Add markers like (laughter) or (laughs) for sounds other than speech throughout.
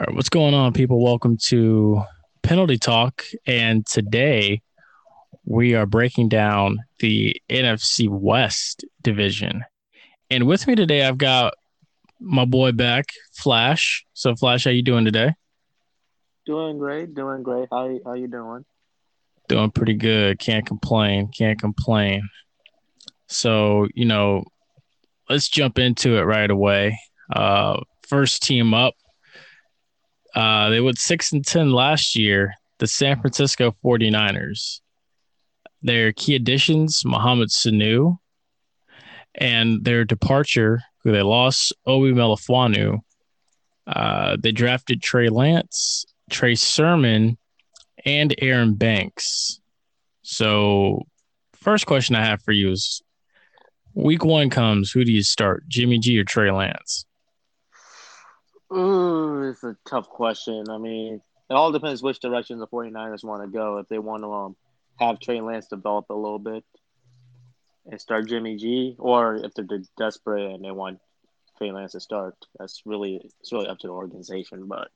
All right, what's going on, people? Welcome to Penalty Talk. And today we are breaking down the NFC West division. And with me today, I've got my boy back, Flash. So, Flash, how you doing today? Doing great, doing great. How how you doing? Doing pretty good. Can't complain. Can't complain. So, you know, let's jump into it right away. Uh, first team up uh, they went 6 and 10 last year, the San Francisco 49ers. Their key additions, Mohamed Sanu, and their departure, who they lost, Obi Melifonwu. Uh, they drafted Trey Lance, Trey Sermon, and Aaron Banks. So, first question I have for you is week one comes, who do you start, Jimmy G or Trey Lance? Ooh, it's a tough question. I mean, it all depends which direction the 49ers want to go. If they want to um, have Trey Lance develop a little bit and start Jimmy G, or if they're desperate and they want Trey Lance to start, that's really it's really up to the organization. But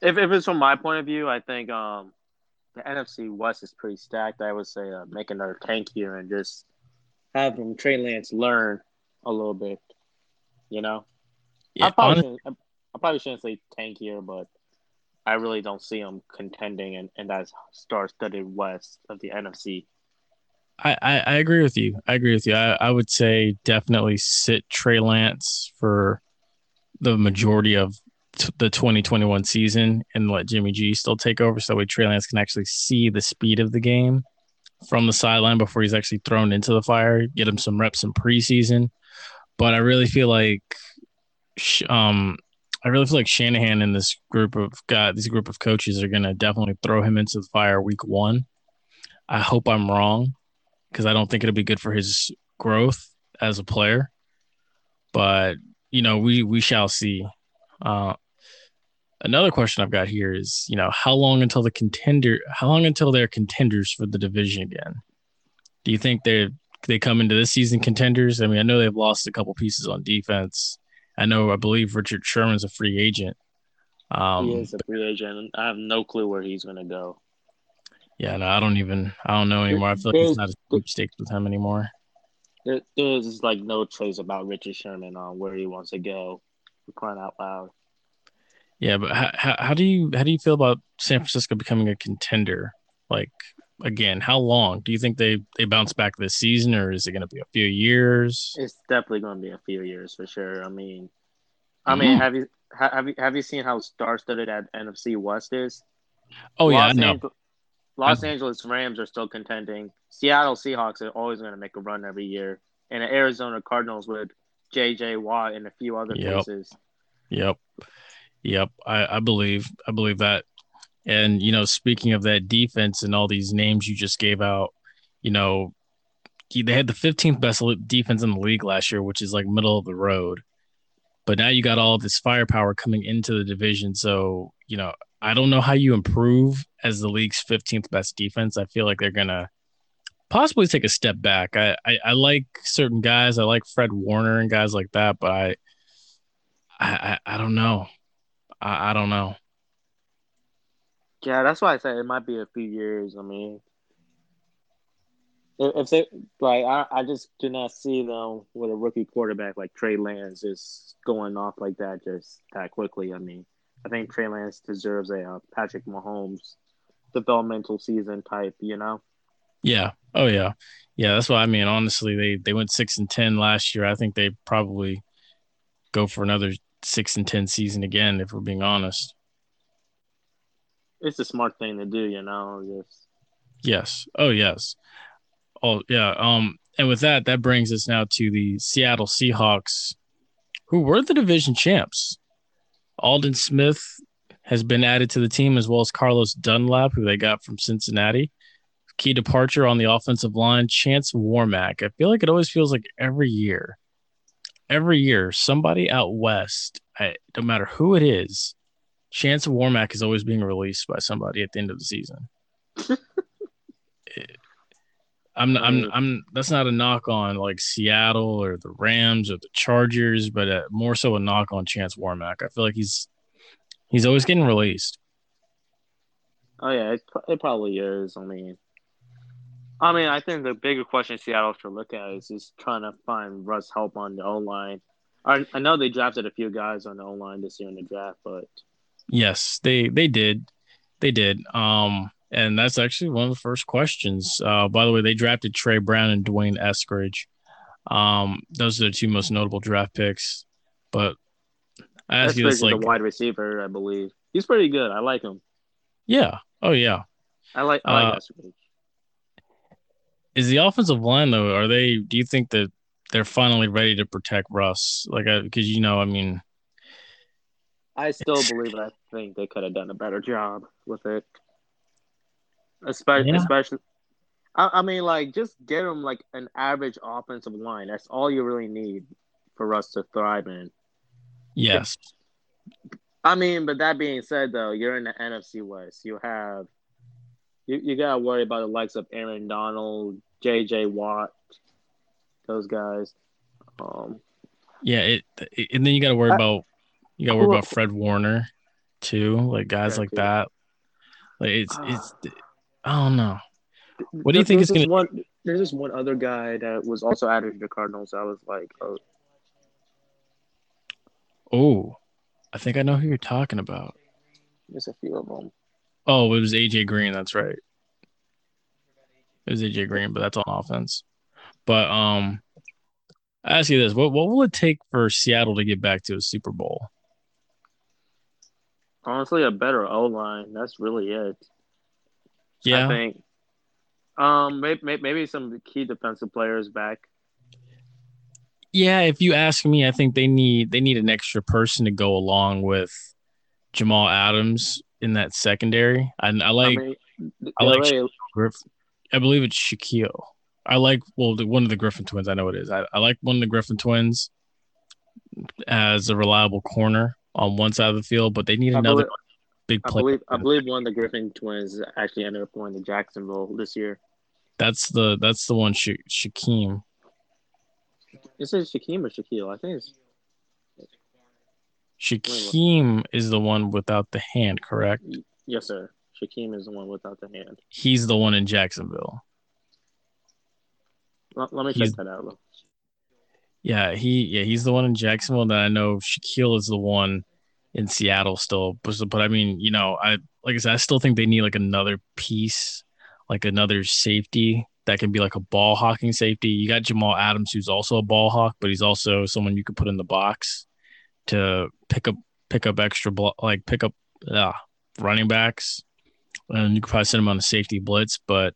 if, if it's from my point of view, I think um, the NFC West is pretty stacked. I would say uh, make another tank here and just have him Trey Lance learn a little bit. You know, yeah, I probably, I probably shouldn't say tank here, but I really don't see them contending in, in that star-studded West of the NFC. I, I, I agree with you. I agree with you. I, I would say definitely sit Trey Lance for the majority of t- the 2021 season and let Jimmy G still take over so that way Trey Lance can actually see the speed of the game from the sideline before he's actually thrown into the fire, get him some reps in preseason. But I really feel like um, I really feel like Shanahan and this group of guys, this group of coaches are going to definitely throw him into the fire week one. I hope I'm wrong because I don't think it'll be good for his growth as a player. But you know, we we shall see. Uh, another question I've got here is, you know, how long until the contender? How long until they're contenders for the division again? Do you think they they come into this season contenders? I mean, I know they've lost a couple pieces on defense. I know, I believe Richard Sherman's a free agent. Um, he is a free agent. I have no clue where he's going to go. Yeah, no, I don't even. I don't know anymore. I feel like it's not a sweepstakes with him anymore. There, there's like no trace about Richard Sherman on where he wants to go. For crying out loud. Yeah, but how, how, how do you how do you feel about San Francisco becoming a contender? Like again, how long do you think they they bounce back this season, or is it going to be a few years? It's definitely going to be a few years for sure. I mean, I mean, mm-hmm. have you have you have you seen how star-studded at NFC West is? Oh Los yeah, I know. Los Angeles Rams are still contending. Seattle Seahawks are always going to make a run every year, and the Arizona Cardinals with J.J. Watt and a few other yep. places. Yep, yep. I, I believe I believe that and, you know, speaking of that defense and all these names you just gave out, you know, they had the 15th best defense in the league last year, which is like middle of the road. But now you got all this firepower coming into the division. So, you know, I don't know how you improve as the league's 15th best defense. I feel like they're going to possibly take a step back. I, I, I, like certain guys. I like Fred Warner and guys like that, but I, I, I, don't know. I, I don't know. Yeah, that's why I said it might be a few years. I mean, if they like, I, I just do not see them with a rookie quarterback like Trey Lance just going off like that just that quickly. I mean, I think Trey Lance deserves a uh, Patrick Mahomes developmental season type. You know? Yeah. Oh yeah. Yeah. That's why I mean. Honestly, they they went six and ten last year. I think they probably go for another six and ten season again. If we're being honest it's a smart thing to do, you know. Just yes, oh yes, oh yeah. Um, and with that, that brings us now to the Seattle Seahawks, who were the division champs. Aldon Smith has been added to the team as well as Carlos Dunlap, who they got from Cincinnati. Key departure on the offensive line, Chance Warmack. I feel like it always feels like every year, every year, somebody out west, I, no matter who it is, Chance of Warmack is always being released by somebody at the end of the season. (laughs) I'm, I'm, I'm. That's not a knock on like Seattle or the Rams or the Chargers, but uh, more so a knock on Chance Warmack. I feel like he's He's always getting released. Oh yeah, it, it probably is. I mean, I mean, I think the bigger question Seattle should look at is just trying to find Russ help on the O line. I, I know they drafted a few guys on the O line this year in the draft, but yes, they they did, they did. Um, and that's actually one of the first questions. Uh, by the way, they drafted Tre Brown and D'Wayne Eskridge. Um, those are the two most notable draft picks. But I ask you this like the wide receiver, I believe. He's pretty good. I like him. Yeah. Oh yeah. I like I like uh, Eskridge. Is the offensive line though? Are they? Do you think that they're finally ready to protect Russ? Like, because you know, I mean, I still believe. I think they could have done a better job with it, especially. Yeah. Especially, I, I mean, like, just get them like an average offensive line. That's all you really need for us to thrive in. Yes. I mean, but that being said, though, you're in the NFC West. You have you, you gotta worry about the likes of Aaron Donald, J.J. Watt, those guys. Um, yeah, it, it, and then you gotta worry I, about you gotta worry about Fred Warner too, like guys like that. Like it's uh, it's I don't know. What do you think is gonna? One, there's this one other guy that was also added to the Cardinals. I was like, oh, oh, I think I know who you're talking about. There's a few of them. Oh, it was AJ Green. That's right. It was AJ Green, but that's on offense. But um, I ask you this: what what will it take for Seattle to get back to a Super Bowl? Honestly, a better O line. That's really it. Yeah, I think. Um, maybe, maybe some key defensive players back. Yeah, if you ask me, I think they need they need an extra person to go along with Jamal Adams in that secondary. I, I like I, mean, I like LA... Griff. I believe it's Shaquill. I like well the, one of the Griffin twins. I know it is. I, I like one of the Griffin twins as a reliable corner on one side of the field, but they need another believe, big player. I believe I believe one of the Griffin twins actually ended up going to Jacksonville this year. That's the that's the one Sha- Shaquem. Is it Shaquem or Shaquill? I think it's Shaquem is the one without the hand, correct? Yes, sir. Shaquem is the one without the hand. He's the one in Jacksonville. Let, let me he's, check that out. Yeah, he yeah he's the one in Jacksonville. That I know Shaquill is the one in Seattle still. But, but I mean, you know, I like I said, I still think they need like another piece, like another safety that can be like a ball hawking safety. You got Jamal Adams, who's also a ball hawk, but he's also someone you could put in the box to pick up pick up extra blo- like pick up uh, running backs, and you could probably send them on a safety blitz. But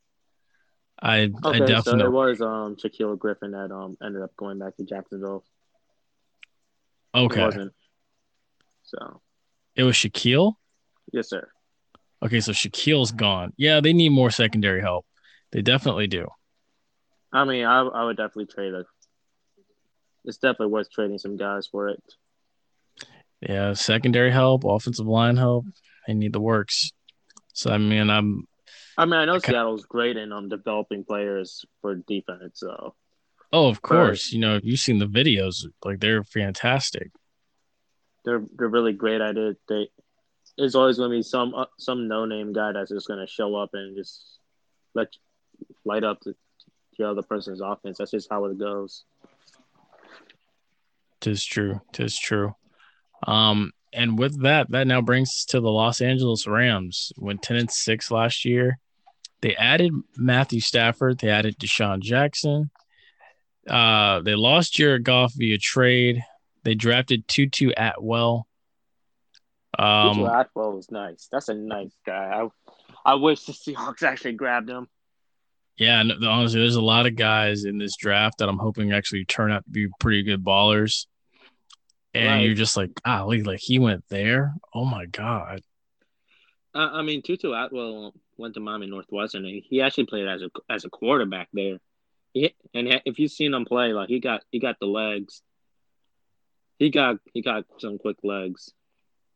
I okay, I definitely so it was um Shaquill Griffin that um ended up going back to Jacksonville. Okay. It wasn't. So it was Shaquill. Yes, sir. Okay, so Shaquill's gone. Yeah, they need more secondary help. They definitely do. I mean, I I would definitely trade a. It's definitely worth trading some guys for it. Yeah, secondary help, offensive line help. They need the works. So I mean, I'm. I mean, I know Seattle's great in um developing players for defense. So. Oh, of course. you know, you've seen the videos. Like they're fantastic. They're they're really great at it. They there's always going to be some uh, some no name guy that's just going to show up and just let light up the, the other person's offense. That's just how it goes. Tis true. Tis true. Um, and with that, that now brings us to the Los Angeles Rams. Went 10 and 6 last year. They added Matthew Stafford, they added DeSean Jackson. Uh, they lost Jared Goff via trade. They drafted Tutu Atwell. Um, Tutu Atwell was nice. That's a nice guy. I, I wish the Seahawks (laughs) actually grabbed him. Yeah, honestly, there's a lot of guys in this draft that I'm hoping actually turn out to be pretty good ballers and right. you're just like, golly, like he went there. Oh my god. Uh, I mean, Tutu Atwell went to Miami Northwestern, and he actually played as a as a quarterback there. He, and if you've seen him play, like he got he got the legs. He got he got some quick legs.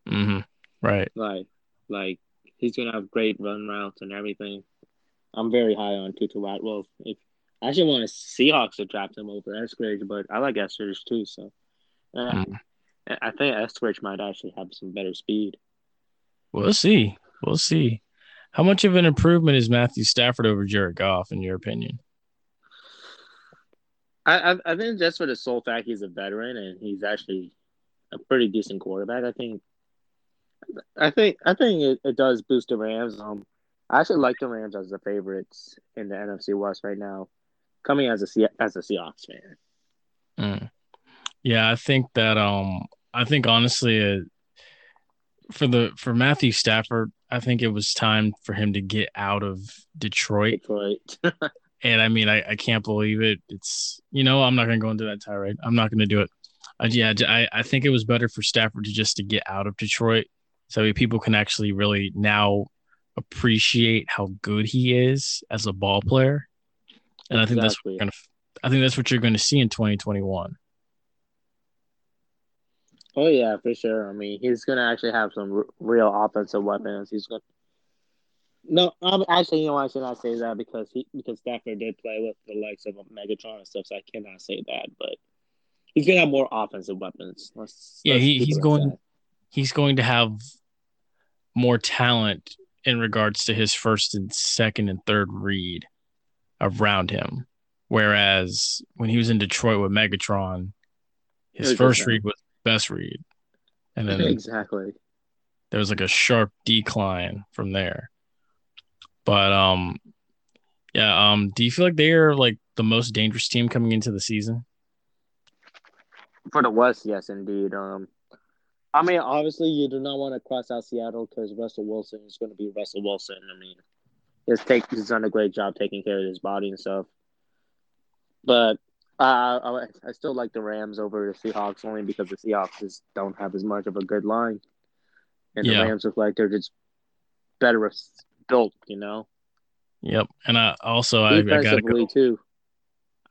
Mm-hmm. Right. Like like he's gonna have great run routes and everything. I'm very high on Tutu Atwell. If I actually want to Seahawks to draft him over Eskridge, but I like Eskridge too. So uh, mm. I think Eskridge might actually have some better speed. We'll see. We'll see. How much of an improvement is Matthew Stafford over Jared Goff, in your opinion? I, I, I think just for the sole fact he's a veteran and he's actually a pretty decent quarterback. I think, I think, I think it, it does boost the Rams. Um, I actually like the Rams as the favorites in the NFC West right now, coming as a as a Seahawks fan. Mm. Yeah, I think that um, I think honestly, uh, for the for Matthew Stafford, I think it was time for him to get out of Detroit. Detroit. (laughs) and I mean, I, I can't believe it. It's you know, I'm not gonna go into that tirade. I'm not gonna do it. Uh, yeah, I I think it was better for Stafford to just to get out of Detroit, so people can actually really now appreciate how good he is as a ball player. And exactly. I think that's what gonna. I think that's what you're going to see in 2021. Oh yeah, for sure. I mean, he's going to actually have some r- real offensive weapons. He's going. To. No, um, actually, you know, I should not say that because he because Stafford did play with the likes of Megatron and stuff, so I cannot say that. But he's gonna have more offensive weapons. Let's, yeah, let's he, he's going. That. He's going to have more talent in regards to his first and second and third read around him. Whereas when he was in Detroit with Megatron, his first read was best read. And then (laughs) exactly there was like a sharp decline from there. But um yeah, um do you feel like they are like the most dangerous team coming into the season? For the West, yes indeed. Um I mean, obviously, you do not want to cross out Seattle because Russell Wilson is going to be Russell Wilson. I mean, he's take he's done a great job taking care of his body and stuff. But uh, I, still like the Rams over the Seahawks only because the Seahawks just don't have as much of a good line, and the yeah. Rams look like they're just better built. You know. Yep, and I also I, I gotta go too.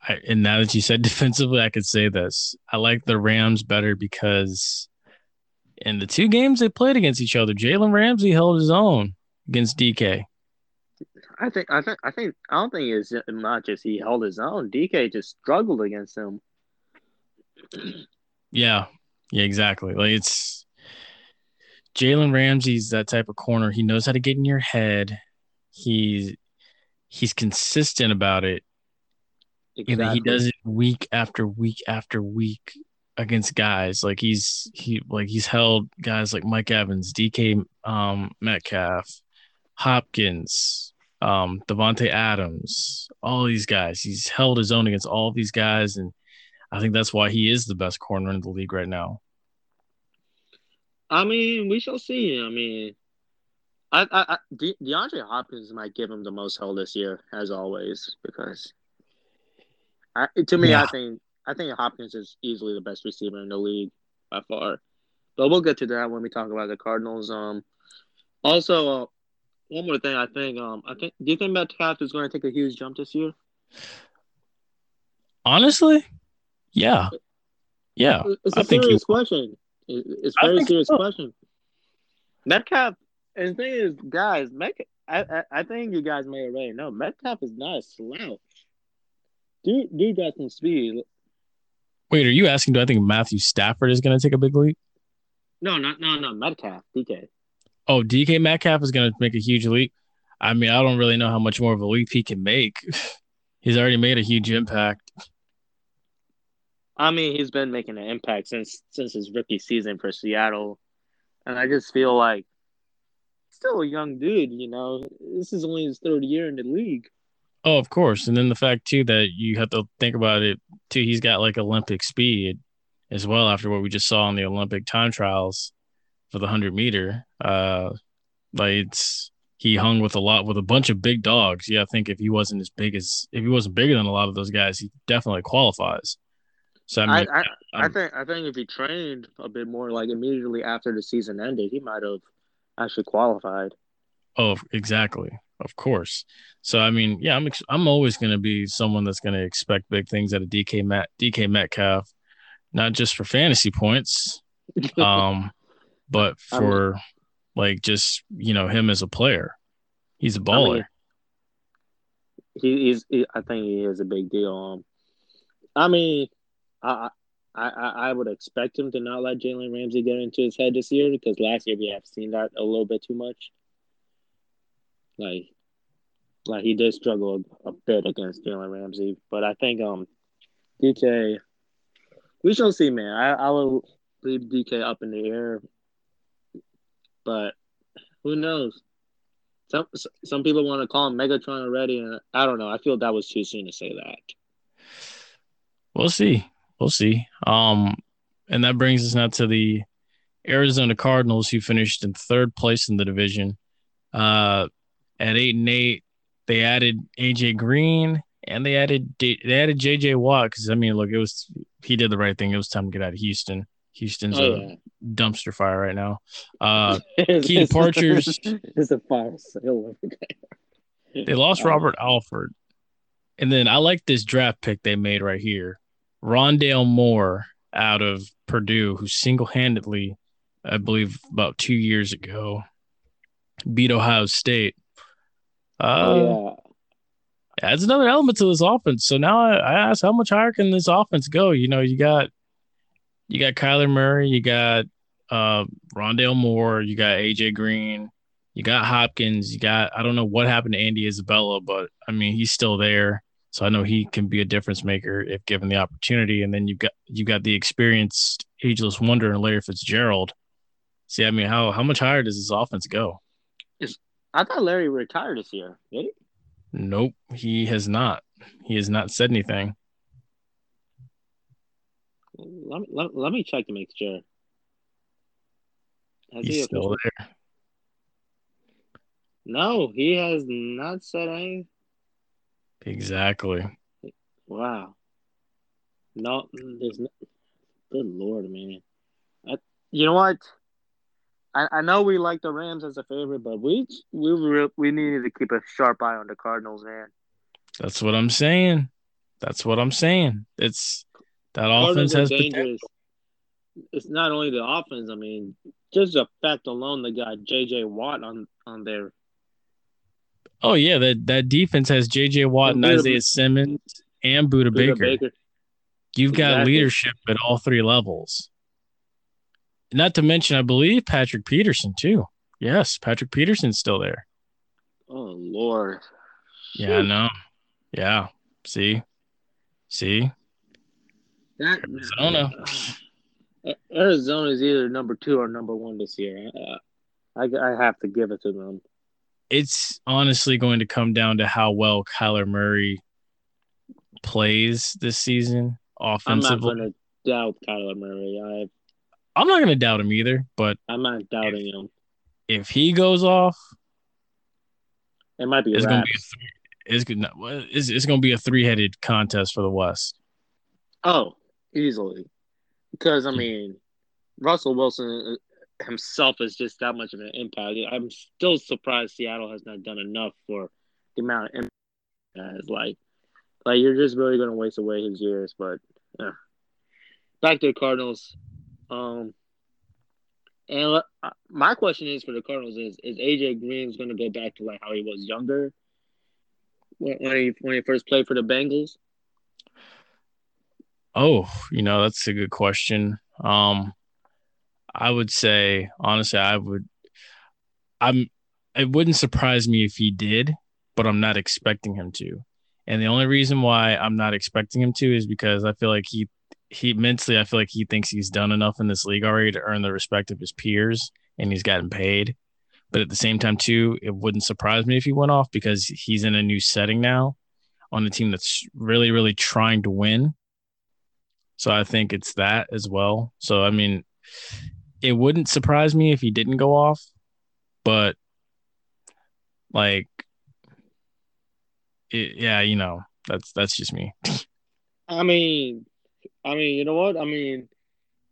I, and now that you said (laughs) defensively, I could say this. I like the Rams better because in the two games they played against each other, Jalen Ramsey held his own against DK. I think I think I think I don't think it's not just he held his own. DK just struggled against him. (clears throat) yeah, yeah, exactly. Like it's Jalen Ramsey's that type of corner. He knows how to get in your head. He's he's consistent about it. Exactly. he does it week after week after week against guys like he's he like he's held guys like Mike Evans, DK um, Metcalf, Hopkins, um, Davante Adams, all these guys. He's held his own against all these guys, and I think that's why he is the best corner in the league right now. I mean, we shall see. I mean, I, I, I De- DeAndre Hopkins might give him the most hell this year, as always, because I, to me, yeah. I think I think Hopkins is easily the best receiver in the league by far. But we'll get to that when we talk about the Cardinals. Um, also, uh, one more thing. I think. Um, I think. Do you think Metcalf is going to take a huge jump this year? Honestly, yeah, yeah. It's a I serious question. It's a very serious so. question. Metcalf. And the thing is, guys, Metcalf. I, I, I think you guys may already know Metcalf is not a slouch. Dude, dude got some speed. Wait, are you asking? Do I think Matthew Stafford is going to take a big leap? No, not no, no. Metcalf, DK. Oh, DK Metcalf is going to make a huge leap. I mean, I don't really know how much more of a leap he can make. (laughs) he's already made a huge impact. I mean, he's been making an impact since since his rookie season for Seattle, and I just feel like still a young dude. You know, this is only his third year in the league. Oh, of course. And then the fact too that you have to think about it too, he's got like Olympic speed as well after what we just saw in the Olympic time trials for the hundred meter. Uh like it's he hung with a lot with a bunch of big dogs. Yeah, I think if he wasn't as big as if he wasn't bigger than a lot of those guys, he definitely qualifies. So I mean, I, I, I think I think if he trained a bit more, like immediately after the season ended, he might have actually qualified. Oh, exactly. Of course. So I mean, yeah, I'm ex- I'm always going to be someone that's going to expect big things out of DK Met DK Metcalf, not just for fantasy points, (laughs) um, but for I like just you know him as a player. He's a baller. I mean, he, he's. He, I think he is a big deal. Um, I mean, I I, I, I would expect him to not let Jalen Ramsey get into his head this year because last year we have seen that a little bit too much. Like, like he did struggle a, a bit against Jalen Ramsey, but I think um DK, we shall see, man. I, I will leave DK up in the air, but who knows? Some some people want to call him Megatron already, and I don't know. I feel that was too soon to say that. We'll see. We'll see. Um, and that brings us now to the Arizona Cardinals, who finished in third place in the division. Uh, at eight and eight, they added AJ Green and they added they added JJ Watt because I mean, look, it was he did the right thing. It was time to get out of Houston. Houston's oh, a yeah. dumpster fire right now. Uh, (laughs) Keaton Partridge (laughs) is a fire sale (laughs) They lost Robert Alford, and then I like this draft pick they made right here. Rondale Moore out of Purdue, who single handedly, I believe, about two years ago, beat Ohio State. Uh, oh, yeah. Adds another element to this offense. So now I, I ask, how much higher can this offense go? You know, you got you got Kyler Murray, you got uh, Rondale Moore, you got AJ Green, you got Hopkins, you got I don't know what happened to Andy Isabella, but I mean he's still there. So I know he can be a difference maker if given the opportunity. And then you've got you got the experienced ageless wonder and Larry Fitzgerald. See, I mean, how how much higher does this offense go? Is I thought Larry retired this year. Did he? Nope, he has not. He has not said anything. Let me, let, let me check to make sure. Has He's he still there. No, he has not said anything. Exactly. Wow. No, there's no. Good lord, man. I, you know what? I, I know we like the Rams as a favorite, but we we we needed to keep a sharp eye on the Cardinals, man. That's what I'm saying. That's what I'm saying. It's that offense has dangerous. It's not only the offense. I mean, just the fact alone, they got J.J. Watt on on there. Oh yeah, that that defense has J.J. Watt and, and Isaiah Simmons and Buda, Budda Baker. Baker. You've exactly. got leadership at all three levels. Not to mention, I believe Patrick Peterson too. Yes, Patrick Peterson's still there. Oh Lord. Yeah, I know. Yeah. See, see, that Arizona. Uh, (sighs) Arizona is either number two or number one this year. I, I, I have to give it to them. It's honestly going to come down to how well Kyler Murray plays this season offensively. I'm not going to doubt Kyler Murray. I I'm not going to doubt him either, but I'm not doubting if, him. If he goes off, it might be. It's going to be. A three, it's, it's, it's going to be a three headed contest for the West. Oh, easily. Because I mean, Russell Wilson uh, himself is just that much of an impact. I'm still surprised Seattle has not done enough for the amount of impact has. Like, like you're just really going to waste away his years. But yeah. back to the Cardinals. Um, and uh, my question is for the Cardinals is is AJ Green going to go back to like how he was younger when he when he first played for the Bengals? Oh, you know, that's a good question. Um, I would say honestly, I would. I'm. It wouldn't surprise me if he did, but I'm not expecting him to. And the only reason why I'm not expecting him to is because I feel like he he mentally I feel like he thinks he's done enough in this league already to earn the respect of his peers and he's gotten paid. But at the same time too, it wouldn't surprise me if he went off because he's in a new setting now on a team that's really really trying to win so I think it's that as well. So I mean, it wouldn't surprise me if he didn't go off, but like, it, yeah, you know, that's that's just me. (laughs) I mean, I mean, you know what? I mean,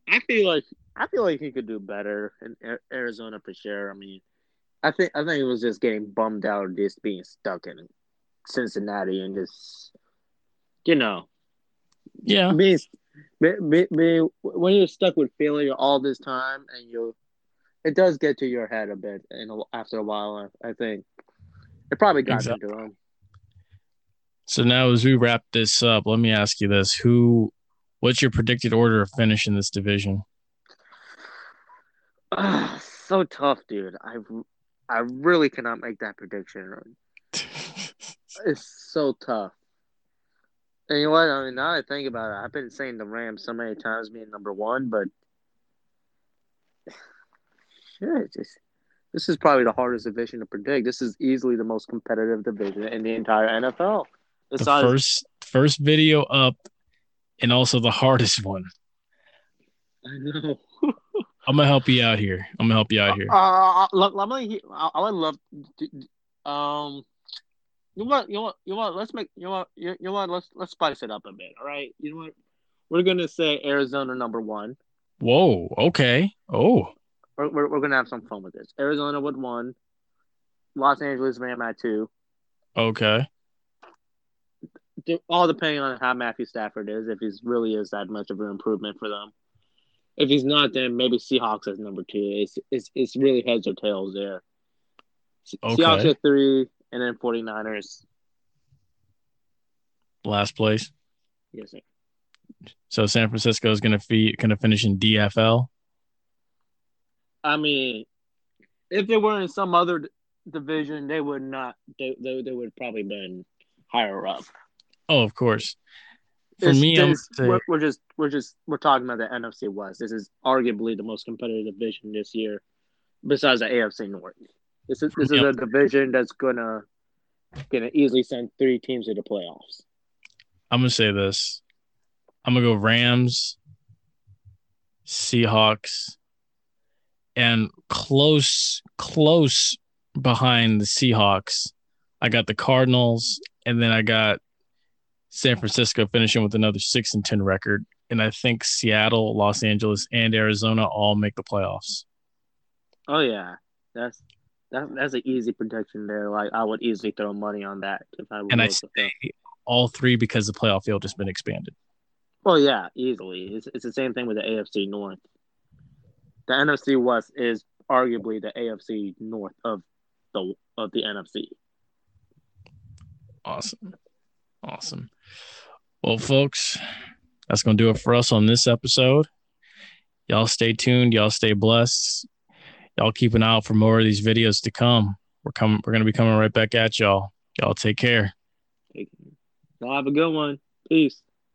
I feel like I feel like he could do better in Arizona for sure. I mean, I think I think it was just getting bummed out of just being stuck in Cincinnati and just, you know, yeah, being be, be, when you're stuck with failure all this time, and you, it does get to your head a bit, and after a while, I, think it probably got exactly. into him. So now, as we wrap this up, let me ask you this: Who, What's your predicted order of finish in this division? Uh, so tough, dude. I I really cannot make that prediction. (laughs) it's so tough. And you know what? I mean, now I think about it, I've been saying the Rams so many times being number one, but shit, just this is probably the hardest division to predict. This is easily the most competitive division in the entire NFL. The first first video up, and also the hardest one. I know. (laughs) I'm gonna help you out here. I'm gonna help you out here. Uh, uh let, let me. I, I would love. To, um, you want? You want? You want? Let's make. You want what? You, want? Let's let's spice it up a bit. All right. You know what? We're gonna say Arizona number one. Whoa. Okay. Oh. We're, we're, we're gonna have some fun with this. Arizona would one. Los Angeles Ram at two. Okay. All depending on how Matthew Stafford is, if he's really is that much of an improvement for them. If he's not, then maybe Seahawks as number two. It's it's it's really heads or tails there. Okay. Seahawks at three, and then 49ers. Last place. Yes, sir. So San Francisco is going to be going to finish in DFL. I mean, if they were in some other d- division, they would not. They, they they would probably been higher up. Oh, of course. For it's, me, we're, we're, just we're just we're talking about the NFC West. This is arguably the most competitive division this year, besides the AFC North. This is this is a division that's gonna gonna easily send three teams to the playoffs. I'm gonna say this. I'm gonna go Rams, Seahawks, and close close behind the Seahawks. I got the Cardinals, and then I got San Francisco finishing with another six and ten record, and I think Seattle, Los Angeles, and Arizona all make the playoffs. Oh yeah, that's that, that's an easy prediction there. Like I would easily throw money on that if I. And I say all three because the playoff field has been expanded. Well, yeah, easily. It's it's the same thing with the AFC North. The NFC West is arguably the AFC North of the of the NFC. Awesome. Awesome. Well, folks, that's going to do it for us on this episode. Y'all stay tuned. Y'all stay blessed. Y'all keep an eye out for more of these videos to come. We're coming. We're to be coming right back at y'all. Y'all take care. Y'all have a good one. Peace.